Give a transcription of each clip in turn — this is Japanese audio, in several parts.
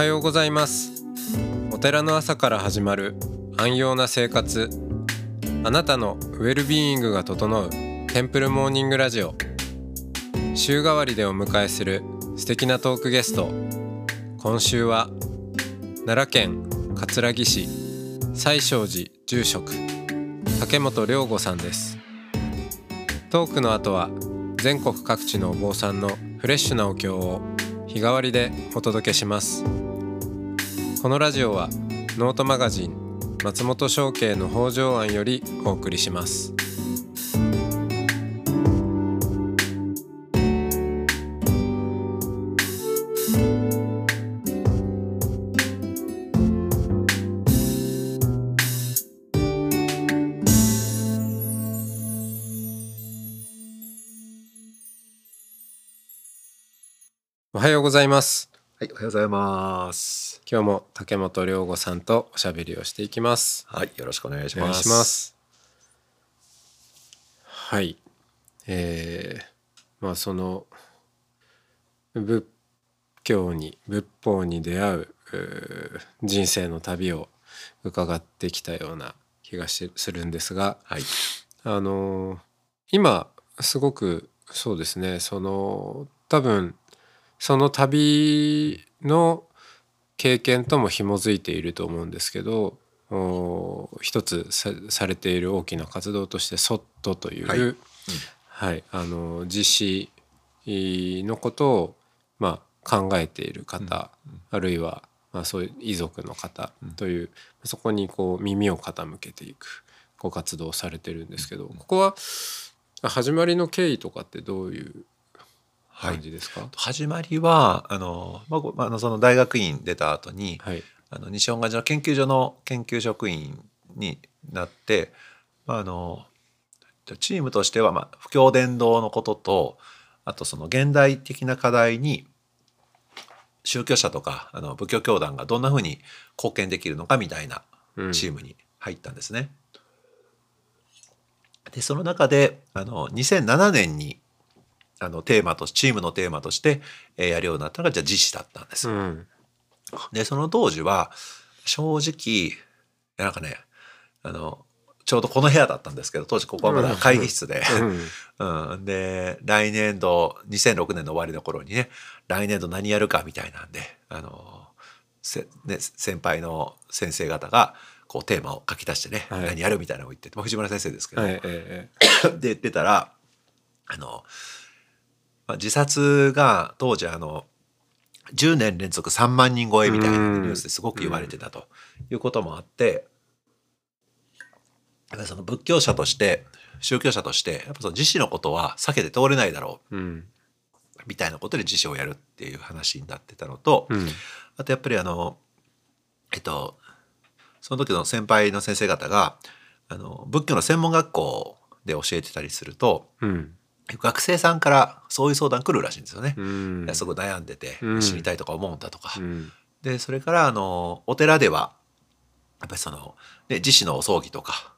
はようございます。お寺の朝から始まる安養な生活。あなたのウェルビーイングが整うテンプルモーニングラジオ。週替わりでお迎えする素敵なトークゲスト。今週は奈良県葛城市西勝寺住職竹本良吾さんです。トークの後は全国各地のお坊さんのフレッシュなお経を日替わりでお届けします。このラジオはノートマガジン松本商家の北条庵よりお送りしますおはようございますはい、おはようございます。今日も竹本良吾さんとおしゃべりをしていきますはい、よろしくお願いします。お願いします。はい。えー、まあその仏教に仏法に出会う人生の旅を伺ってきたような気がしするんですが、はい、あのー今すごくそうですねその多分その旅の経験とも紐づいていると思うんですけどお一つさされている大きな活動として「ソット」という、はい。はいあの実施のことを、まあ、考えている方、あるいは、まあ、そういう遺族の方という、そこにこう耳を傾けていくご活動をされてるんですけど、ここは始まりの経緯とかってどういう感じですか、始まりはあの、まあご、あのその大学院出た後に、はい。あの西本願寺の研究所の研究職員になって、まあ、あのチームとしては、まあ、不教伝道のこととあとその現代的な課題に宗教者とかあの仏教教団がどんなふうに貢献できるのかみたいなうん。チームに入ったんですね。でその中であの2007年にあのテーマとチームのテーマとして、えーやるようになったのがじゃあ実施だったんです。うん。でその当時は正直なんかねあのちょうどこの部屋だったんですけど当時ここはまだ会議室で、うん、で来年度2006年の終わりの頃にね来年度何やるかみたいなんであのせ、ね、先輩の先生方がこうテーマを書き出してね、はい。何やるみたいなのを言ってて、まあ、藤村先生ですけど、はいえ。で言ってたらあの、まあ、自殺が当時あの10年連続3万人超えみたいなうんニュースですごく言われてたと。いうこともあってやっぱりその仏教者として宗教者としてやっぱその自死のことは避けて通れないだろえうん。うみたいなことで自死をやるっていう話になってたのと、うん。あとやっぱりあのえっとその時の先輩の先生方があの仏教の専門学校で教えてたりするとうん学生さんからそういう相談来るらしいんですよね。うん。すごい悩んでてうん。死にたいとか思うんだとか。うん。でそれからあのお寺ではやっぱりその、ね、自死のお葬儀とか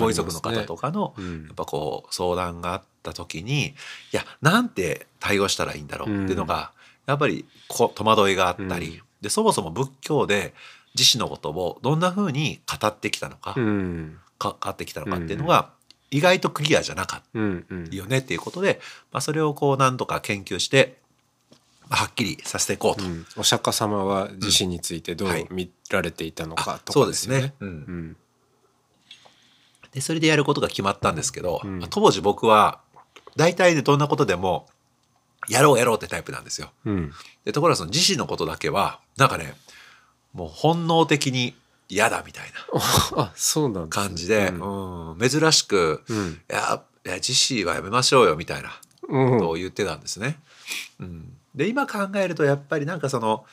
ご遺族の方とかの、うん。やっぱこう相談があった時にいやなんて対応したらいいんだろうっていうのが、やっぱりこ戸惑いがあったり、うん。でそもそも仏教で自死のことをどんなふうに語ってきたのか、うん。か語ってきたのかっていうのが意外とクリアじゃなかっうんうんたよねっていうことで、まあ、それをこう何度か研究して、まあはっきりさせていこうと。うんお釈迦様は自身についてどうはい見られていたのかとそうですね。。うんうんでそれでやることが決まったんですけど、うん当時僕は大体でどんなことでもやろうやろうってタイプなんですよ。うんでところがその自身のことだけはなんかねもう本能的に嫌だみたいな。感じで、珍しく、うん。いやいや自死はやめましょうよみたいなうん。ことを言ってたんですね。うん、で今考えるとやっぱりなんかその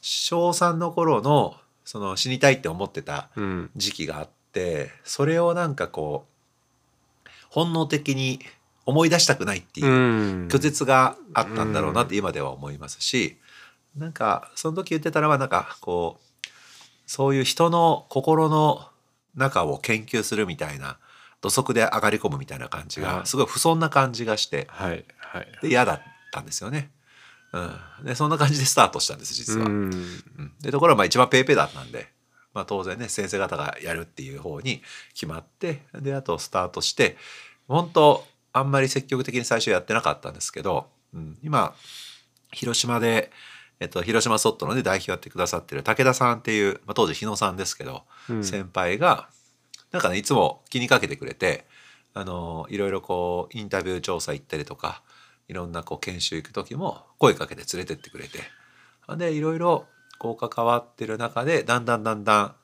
小3の頃のその死にたいって思ってたうん。時期があってそれをなんかこう本能的に思い出したくないっていううん。拒絶があったんだろうなって今では思いますし、なんかその時言ってたのはなんかこうそういう人の心の中を研究するみたいな土足で上がり込むみたいな感じはい。がすごい不遜な感じがしてはいはい。で嫌だったんですよね。うん、でそんな感じでスタートしたんです実は。うん。うん。でところがまあ一番ペイペイだったんで、まあ、当然ね先生方がやるっていう方に決まってであとスタートして本当あんまり積極的に最初やってなかったんですけど、うん、今広島で、えっと、広島ソットの、ね、代表やってくださってる武田さんっていう、まあ、当時日野さんですけど、うん先輩がなんかねいつも気にかけてくれてあのいろいろこうインタビュー調査行ったりとかいろんなこう研修行く時も声かけて連れてってくれてでいろいろこう関わってる中でだんだんだんだん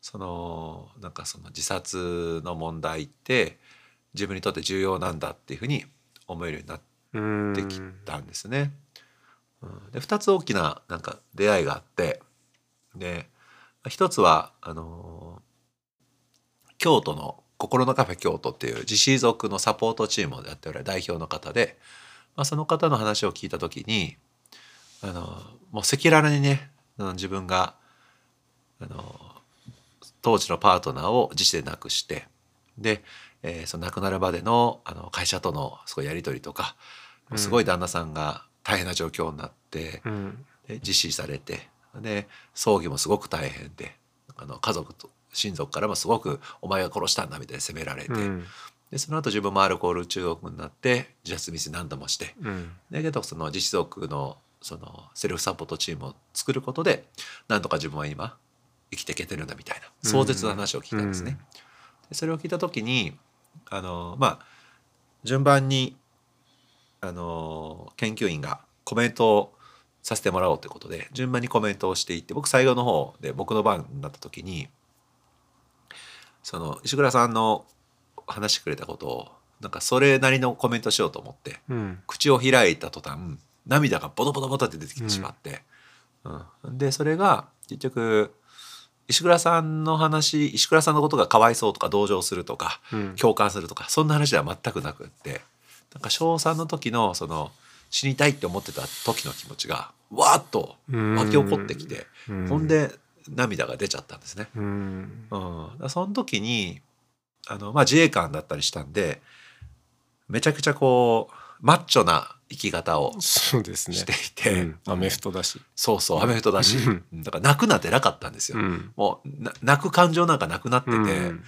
そのなんかその自殺の問題って自分にとって重要なんだっていうふうに思えるようになっうんてきたんですね。うん、で2つ大きななんか出会いがあってで一つはあの京都の心のカフェ京都っていう自死族のサポートチームをやっておられる代表の方で、まあ、その方の話を聞いた時にあのもう赤裸々にねうん自分があの当時のパートナーを自死で亡くしてで、えーその亡くなるまでのあの会社とのすごいやり取りとかすごい旦那さんが大変な状況になって、うん。で実施されてで葬儀もすごく大変であの家族と親族からもすごく「お前が殺したんだ」みたいに責められて、うん。でその後自分もアルコール中毒になって自殺未遂何度もしてうん。だけどその自死族のそのセルフサポートチームを作ることでなんとか自分は今生きていけてるんだみたいな壮絶な話を聞いたんですね。でそれを聞いた時にあのまあ順番にあの研究員がコメントをさせてもらおうということで順番にコメントをしていって僕最後の方で僕の番になった時にその石倉さんの話してくれたことをなんかそれなりのコメントしようと思ってうん。口を開いた途端涙がボトボトボトって出てきてしまって、うん。でそれが結局石倉さんの話石倉さんのことがかわいそうとか同情するとかうん。共感するとかそんな話では全くなくってなんか小3の時のその死にたいって思ってた時の気持ちがわーっと湧き起こってきて、うん。ほんで涙が出ちゃったんですね。うん。その時にあの、まあ、自衛官だったりしたんでめちゃくちゃこうマッチョな生き方をそうですね。していて、うん。アメフトだし。そうそうアメフトだし。うん。だから泣くなんてなかったんですよ。うん。もうな泣く感情なんかなくなってて、うん。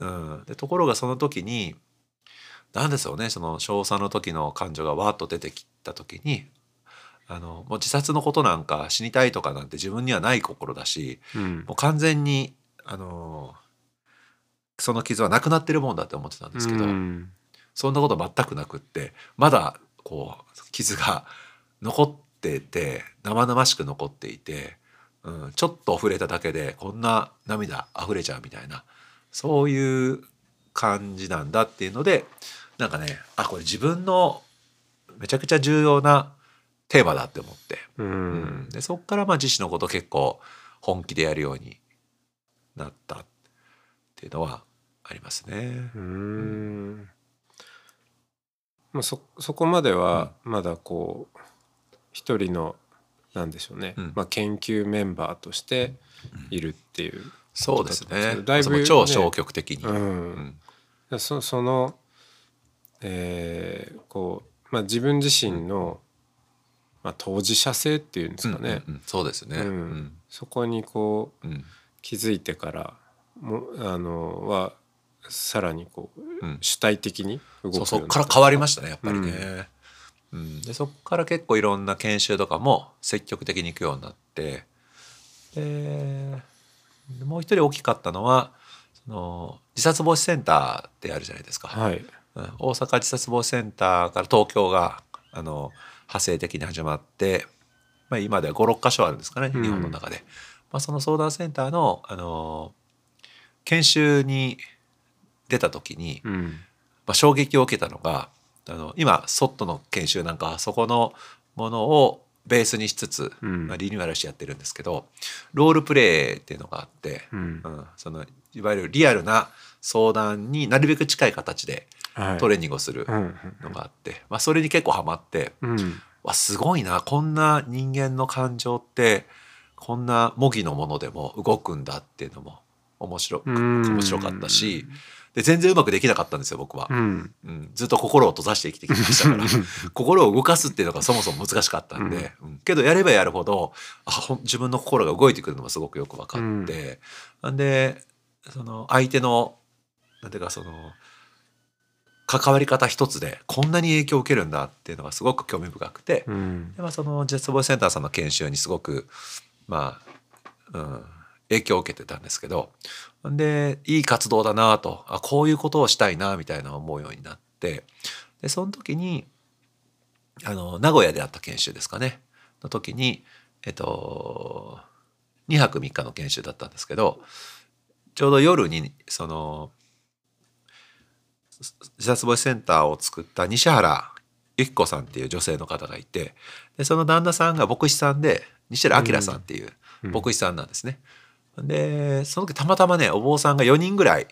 うん。でところがその時に何ですよねその小3の時の感情がわーっと出てきた時にあのもう自殺のことなんか死にたいとかなんて自分にはない心だしうん。もう完全にあのその傷はなくなってるもんだって思ってたんですけど、うん。そんなこと全くなくってまだこう傷が残ってて生々しく残っていて、うん、ちょっと触れただけでこんな涙溢れちゃうみたいなそういう感じなんだっていうのでなんかねあこれ自分のめちゃくちゃ重要なテーマだって思って、ううん。んでそっからまあ自身のこと結構本気でやるようになったっていうのはありますね。うん。まあそそこまではまだこう一人のなんでしょうね、うん。まあ、研究メンバーとしているっていう、そうですね。だいぶね超消極的に。うん。うん。そその、えーこう、まあ、自分自身の、まあ、当事者性っていうんですかね、うんうんそうですね。ううん。んそこにこううん。気づいてからもあのはさらにこううん。主体的に動くそうそっから変わりましたねやっぱりね。うん。でそっから結構いろんな研修とかも積極的に行くようになってでもう一人大きかったのはその自殺防止センターってあるじゃないですか。はい、うん大阪自殺防止センターから東京があの派生的に始まって、まあ、今では56箇所あるんですかねうん。日本の中で、まあ、その相談センターのあの研修に出た時に、うん。まあ、衝撃を受けたのがあの今ソットの研修なんかはそこのものをベースにしつつ、うん。まあ、リニューアルしてやってるんですけどロールプレイっていうのがあって、うんうんそのいわゆるリアルな相談になるべく近い形ではいトレーニングをするうんのがあって、まあ、それに結構ハマって。うん。わすごいな。こんな人間の感情ってこんな模擬のものでも動くんだっていうのも面白うん。面白かったし。で全然うまくできなかったんですよ僕は。う、ん。うん、ずっと心を閉ざして生きてきましたから。心を動かすっていうのがそもそも難しかったんで、うん。けどやればやるほどあ自分の心が動いてくるのもすごくよく分かって、なんでその相手のなんていうかその関わり方一つでこんなに影響を受けるんだっていうのがすごく興味深くて、うん。でまあ、そのジェストボイスセンターさんの研修にすごくまあ、うん、影響を受けてたんですけど。でいい活動だなと。あこういうことをしたいなみたいな思うようになって。でその時にあの名古屋であった研修ですかね。の時にえっと2泊3日の研修だったんですけどちょうど夜にその自殺ボイスセンターを作った西原由紀子さんっていう女性の方がいてでその旦那さんが牧師さんで西原明さんっていううん。牧師さんなんですね。でその時たまたまねお坊さんが4人ぐらい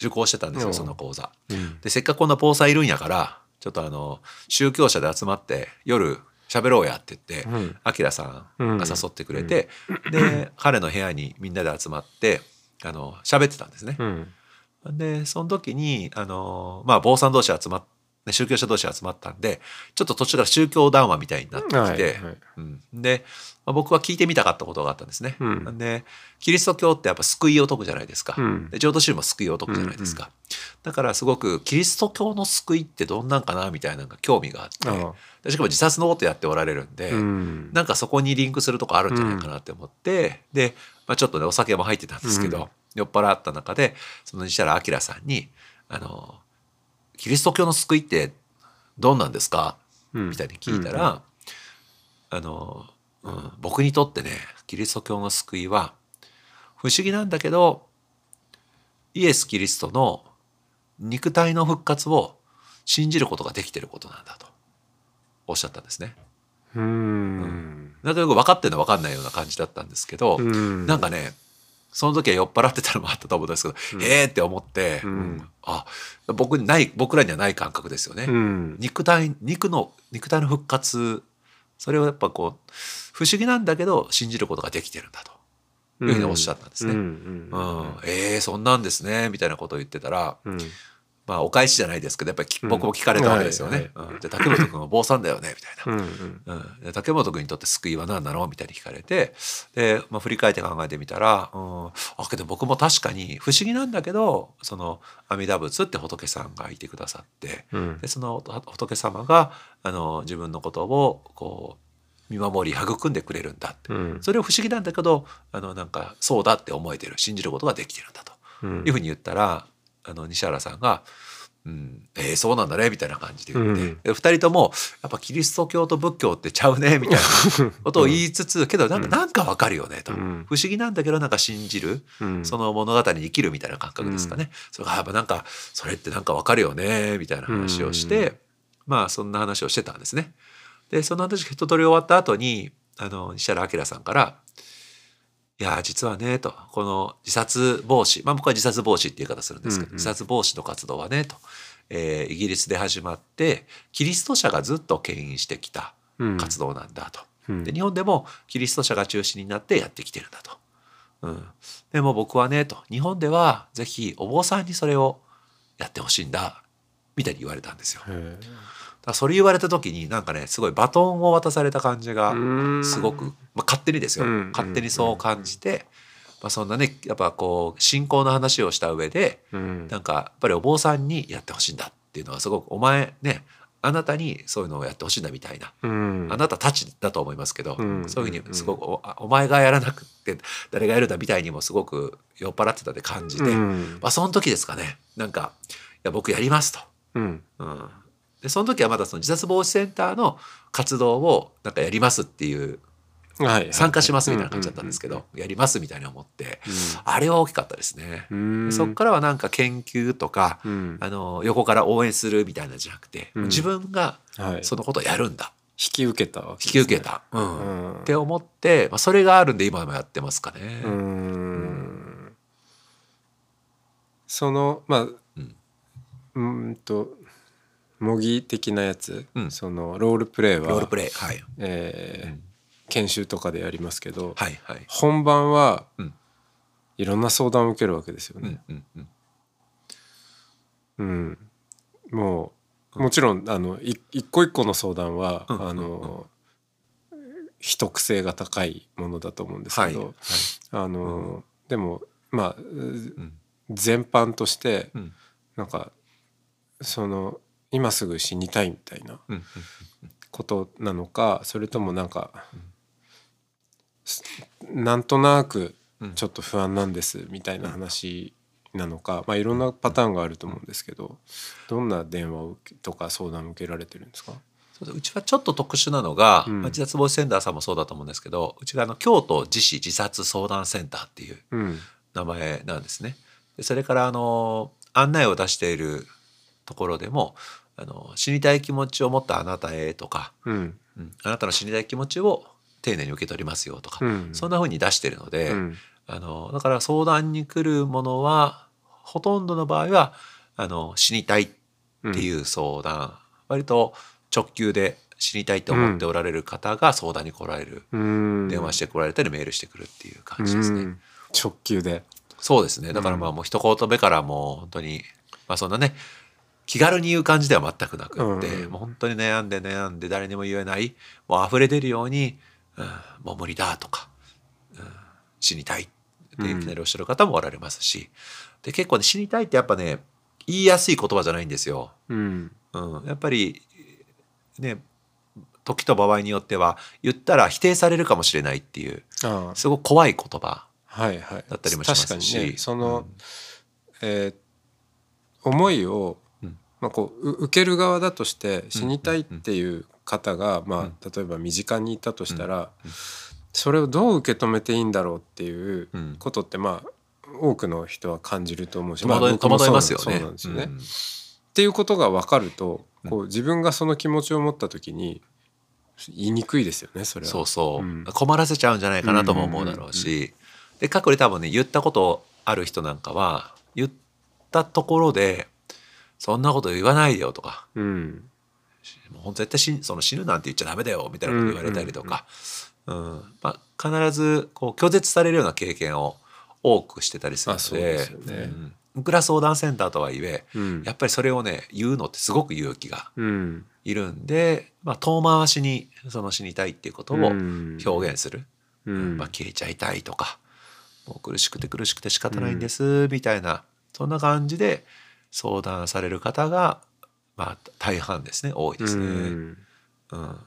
受講してたんですようん。その講座。うん。でせっかくこんな坊さんいるんやからちょっとあの宗教者で集まって夜喋ろうやって言ってうん。明さんが誘ってくれて、で彼の部屋にみんなで集まってあの喋ってたんですね。うんでその時にあのまあ坊さん同士集まっね宗教者同士集まったんでちょっと途中から宗教談話みたいになってきて、はいはい。うん、で、まあ僕は聞いてみたかったことがあったんですね。うん。でキリスト教ってやっぱ救いを解くじゃないですか。うん。で浄土宗も救いを解くじゃないですか。だからすごくキリスト教の救いってどんなんかなみたいなのが興味があってしかも自殺のことやっておられるんで、うん。なんかそこにリンクするとこあるんじゃないかなって思って、で、まあ、ちょっとねお酒も入ってたんですけど、うん酔っ払った中でその西原明さんに「あのキリスト教の救いってどんなんですか?」うん。みたいに聞いたら、あの、うん、僕にとってねキリスト教の救いは不思議なんだけどイエス・キリストの肉体の復活を信じることができてることなんだとおっしゃったんですね。うん。なんとなく分かってるのは分かんないような感じだったんですけど、うん。なんかねその時は酔っ払ってたのもあったと思うんですけど、うん。ええって思って、うん。うんあ僕にない僕らにはない感覚ですよね。うん。肉体肉の肉体の復活それをやっぱこう不思議なんだけど信じることができてるんだと。いうふうにおっしゃったんですね。ううんん。えーそんなんですねみたいなことを言ってたら、うんまあお返しじゃないですけどやっぱり僕も聞かれたわけですよね。で竹本君は坊さんだよねみたいな。うんうん、で竹本君にとって救いは何なのみたいに聞かれてで、まあ、振り返って考えてみたら、うん、あけど僕も確かに不思議なんだけどその阿弥陀仏って仏さんがいてくださってうん。でその仏様があの自分のことをこう見守り育んでくれるんだって。うん。それを不思議なんだけどあのなんかそうだって思えてる信じることができてるんだと。うん。いうふうに言ったらあの西原さんが「うん、えーそうなんだね」みたいな感じで言って、うんで二人とも「やっぱキリスト教と仏教ってちゃうね」みたいなことを言いつつ、けどなんかなんかわかるよねと、うん。不思議なんだけどなんか信じる、うん。その物語に生きるみたいな感覚ですかね、それがやっぱなんかそれってなんかわかるよねみたいな話をして、うん。まあそんな話をしてたんですね。でその話が一通り終わった後にあの西原明さんから「いや実はね」と「この自殺防止まあ僕は自殺防止っていう言い方するんですけど、うんうん自殺防止の活動はねと、えーイギリスで始まってキリスト者がずっと牽引してきたうん活動なんだと。うんで日本でもキリスト者が中心になってやってきてるんだと。うん、でも僕はねと日本ではぜひお坊さんにそれをやってほしいんだみたいに言われたんですよ。それ言われた時になんかねすごいバトンを渡された感じがーすごく、まあ、勝手にですよ、うん勝手にそう感じて、まあ、そんなねやっぱこう信仰の話をした上でうん。なんかやっぱりお坊さんにやってほしいんだっていうのはすごくお前ねあなたにそういうのをやってほしいんだみたいな。うん。あなたたちだと思いますけど、うんそういうふうにすごくおあお前がやらなくって誰がやるんだみたいにもすごく酔っ払ってたって感じで、うん。まあ、その時ですかね。なんか「いや僕やります」と。うん。うん、でその時はまだその自殺防止センターの活動をなんかやりますっていうはい参加しますみたいな感じだったんですけど、やりますみたいに思ってうあれは大きかったですね。そっからはなんか研究とか、うん。あの横から応援するみたいなんじゃなくて、うん。自分がはい。そのことをやるんだ。引き受けた引き受けた、ううん。んって思って、まあ、それがあるんで今もやってますかね。うーん。そのまあううんーんと模擬的なやつ、うん。そのロールプレイはロールプレイはい、えーうん。研修とかでやりますけど、はいはい。本番はうん。いろんな相談を受けるわけですよね。うんうんうん、もうもちろんあのい一個一個の相談は、うんあの秘匿性が高いものだと思うんですけど、はいはい。あのでもまあうん。全般としてうん。なんかその今すぐ死にたいみたいなことなのかそれともなんか、すなんとなくうん。ちょっと不安なんですみたいな話なのか、まあ、いろんなパターンがあると思うんですけどどんな電話をとか相談を受けられてるんですか？そうちはちょっと特殊なのが、うん。まあ自殺防止センターさんもそうだと思うんですけどうちがあの京都自死自殺相談センターっていううん。名前なんですね。でそれからあの案内を出しているところでもあの死にたい気持ちを持ったあなたへとか、うん。うん。あなたの死にたい気持ちを丁寧に受け取りますよとか、うん。そんな風に出してるので、うん。あのだから相談に来るものはほとんどの場合はあの死にたいっていう相談、割と直球で死にたいと思っておられる方が相談に来られる、うん。電話して来られたりメールしてくるっていう感じですね。うん。直球で。そうですね。だからまあもう一言目からもう本当にまあそんなね気軽に言う感じでは全くなくって、うん。もう本当に悩んで悩んで誰にも言えないもう溢れ出るように、うん、もう無理だとか、うん、死にたいっていきなりおっしゃる方もおられますし、で結構ね死にたいってやっぱね言いやすい言葉じゃないんですよ。うん。うん、やっぱりね時と場合によっては言ったら否定されるかもしれないっていうすごく怖い言葉はいはい。だったりもしますし。確かにねその、うん。えー思いを、うんまあ、こうう受ける側だとして死にたいっていう方が、まあ、例えば身近にいたとしたら、それをどう受け止めていいんだろうっていううん。ことってまあ多くの人は感じると思うし、戸惑い戸惑いますよね。そうなんですよね。うん。っていうことが分かるとこう自分がその気持ちを持った時に言いにくいですよねそれは。そうそう、うん。困らせちゃうんじゃないかなとも思うだろうし、で過去に多分ね言ったことある人なんかは言ったところでそんなこと言わないでよとか。うん。もう絶対死その死ぬなんて言っちゃダメだよみたいなこと言われたりとか、うんまあ、必ずこう拒絶されるような経験を多くしてたりするので。ですよね。うん。いくら相談センターとはいえうん。やっぱりそれをね言うのってすごく勇気がうん。いるんで、まあ、遠回しにその死にたいっていうことをうん。表現する、うん。まあ、消えちゃいたいとか。もう苦しくて苦しくて仕方ないんですみたいな、そんな感じで相談される方が、まあ、大半ですね。多いですね。うん。うん。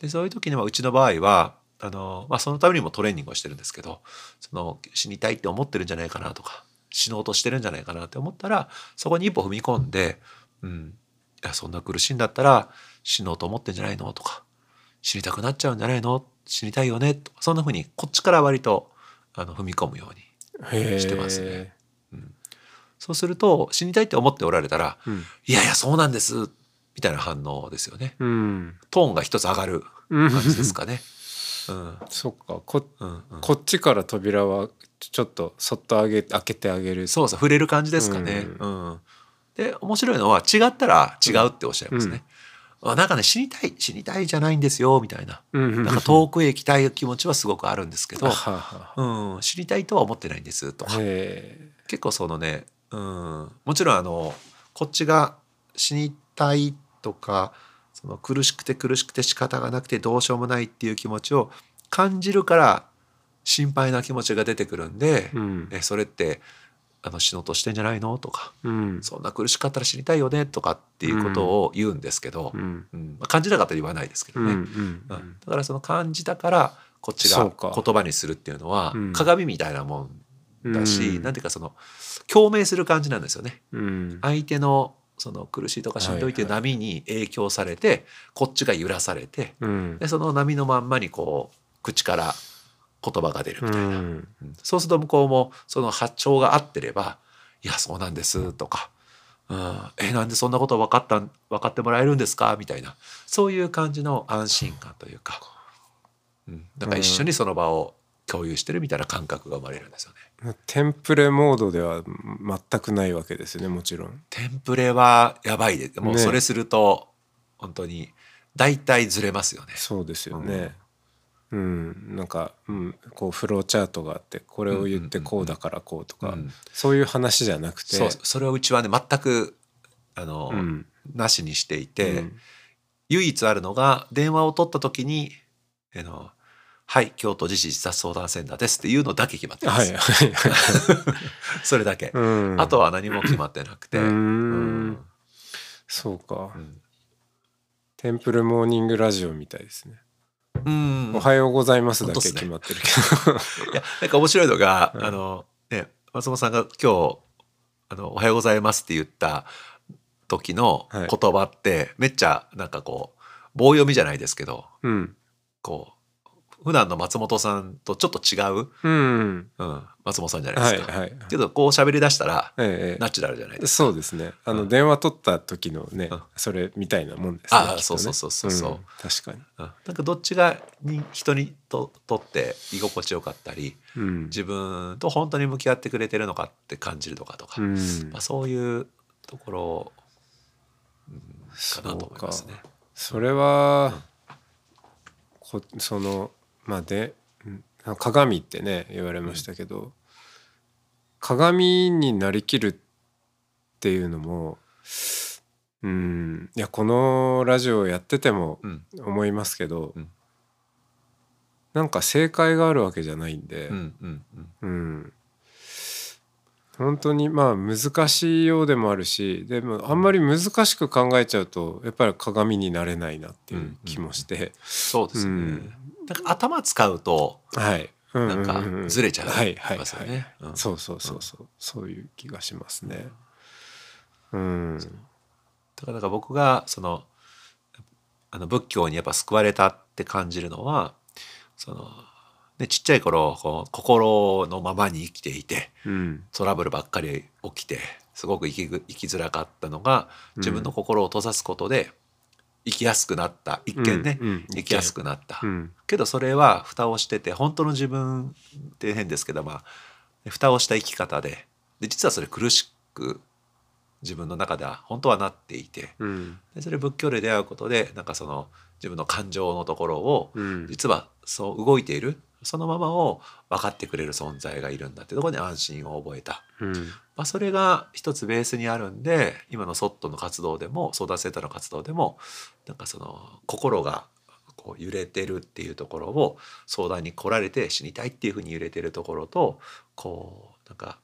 でそういう時にはうちの場合はあの、まあ、そのためにもトレーニングをしてるんですけどその死にたいって思ってるんじゃないかなとか死のうとしてるんじゃないかなって思ったらそこに一歩踏み込んで「うん、いやそんな苦しいんだったら死のうと思ってんじゃないの?」とか「死にたくなっちゃうんじゃないの死にたいよね」とかそんな風にこっちから割とあの踏み込むようにしてますねそうすると死にたいって思っておられたらうん「いやいやそうなんです」みたいな反応ですよね。うん。トーンが一つ上がるうん。感じですかね。うん。そっか。こうんうん、こっちから扉はちょっとそっと上げ開けてあげる。そうそう触れる感じですかね。うん。で面白いのは違ったら違うっておっしゃいますね。あなんかね死にたい死にたいじゃないんですよみたいな。うんなんか遠くへ行きたい気持ちはすごくあるんですけどうん、死にたいとは思ってないんですとか。へ結構そのね、うん、もちろんあのこっちが死にたいとかその苦しくて苦しくて仕方がなくてどうしようもないっていう気持ちを感じるから心配な気持ちが出てくるんで、ーうん。えそれってあの死のうとしてんじゃないの？とか。うん。そんな苦しかったら死にたいよね？とかっていうことを言うんですけど、ううん。んまあ感じなかったら言わないですけどね、うんだからその感じたからこっちが言葉にするっていうのはうん。鏡みたいなもんだし、うん。なんていうかその共鳴する感じなんですよね。うん。相手のその苦しいとかしんどいっていう波に影響されて、こっちが揺らされてうん。でその波のまんまにこう口から言葉が出るみたいな、うん。うん。そうすると向こうもその波長が合ってれば「いやそうなんです」とか「うん、えなんでそんなこと分かったん分かってもらえるんですか?」みたいな。そういう感じの安心感というか、うん、だから一緒にその場を共有してるみたいな感覚が生まれるんですよね。テンプレモードでは全くないわけですよねもちろん。テンプレはやばいでもうねそれすると本当に大体ずれますよね。そうですよね、うん、なんか、うん、こうフローチャートがあってこれを言ってこうだからこうとか、うん。そういう話じゃなくて。そうそれをうちはね全くあの、うん。なしにしていて、うん。唯一あるのが電話を取った時に「あのはい京都自治自殺相談センターです」っていうのだけ決まってます、はいはい。それだけ、うん。あとは何も決まってなくて、うーん。うん。そうか、うん。テンプルモーニングラジオみたいですね、うん。おはようございますだけ決まってるけいやなんか面白いのが、うんあのね松本さんが今日あの「おはようございます」って言った時のはい。言葉って、めっちゃなんかこう棒読みじゃないですけどどうん。こう普段の松本さんとちょっと違う、うん。うん、松本さんじゃないですか。はいはい。けどこう喋り出したらええナチュラルじゃないですそうですね。あの、うん電話取った時のね、うん。それみたいなもんですねあね。そうそうそうそうそう。ん確かに、なんかどっちがに人にととって居心地よかったりうん。自分と本当に向き合ってくれてるのかって感じるのかとか、うん。まあ、そういうところ、うんかなと思いますね。それは、こそのまあでうん鏡ってね言われましたけど、鏡になりきるっていうのもうんいやこのラジオやっててもうん思いますけど、うん。なんか正解があるわけじゃないんで、うんうんうん。うん、本当にまあ難しいようでもあるしでもあんまり難しく考えちゃうとやっぱり鏡になれないなっていう気もして、そうですね。うんなんか頭使うとはい、うんなんかずれちゃいはいはい。ますよはいね。うん。そうそうそうそう、そういう気がしますね。うん、だからなんか僕がそのあの仏教にやっぱ救われたって感じるのはその、ね、ちっちゃい頃こう心のままに生きていてうん、トラブルばっかり起きてすごく生きぐ生きづらかったのが自分の心を閉ざすことで生きやすくなった。一見ね、うんうん。生きやすくなった、うん、けどそれは蓋をしてて本当の自分って変ですけどまあ蓋をした生き方で。で実はそれ苦しく自分の中では本当はなっていて。うん、でそれ仏教で出会うことでなんかその自分の感情のところをうん、実はそう動いているそのままを分かってくれる存在がいるんだってところに安心を覚えた、うん、まあ、それが一つベースにあるんで今のソットの活動でも相談センターの活動でもなんかその心がこう揺れてるっていうところを相談に来られて死にたいっていうふうに揺れてるところとこうなんか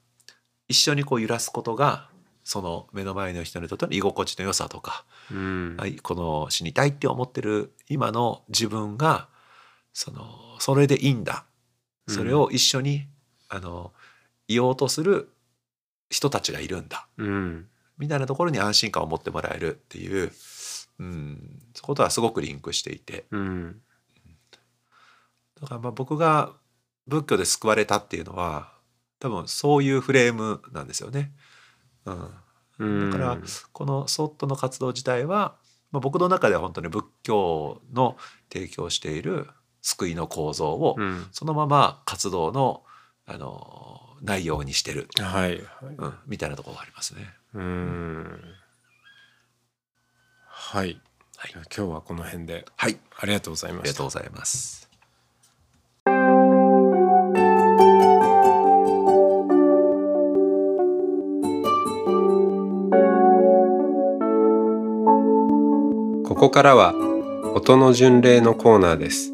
一緒にこう揺らすことがその目の前の人にとっての居心地の良さとか、うん、はい、この死にたいって思ってる今の自分がそのそれでいいんだ。それを一緒に、あの言おうとする人たちがいるんだ。うん、みたいなところに安心感を持ってもらえるっていう、うん、そことはすごくリンクしていて。うん、だからまあ僕が仏教で救われたっていうのは多分そういうフレームなんですよね。うん、うん、だからこのソットの活動自体は、まあ、僕の中では本当に仏教の提供している救いの構造をうん、そのまま活動のあの内容にしてる、はい、はい、うん、みたいなところがありますね。うん、はい、はい。今日はこの辺で。はい、ありがとうございました。ありがとう。ございます。ここからは音の巡礼のコーナーです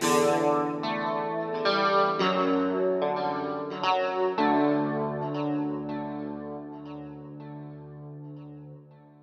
う。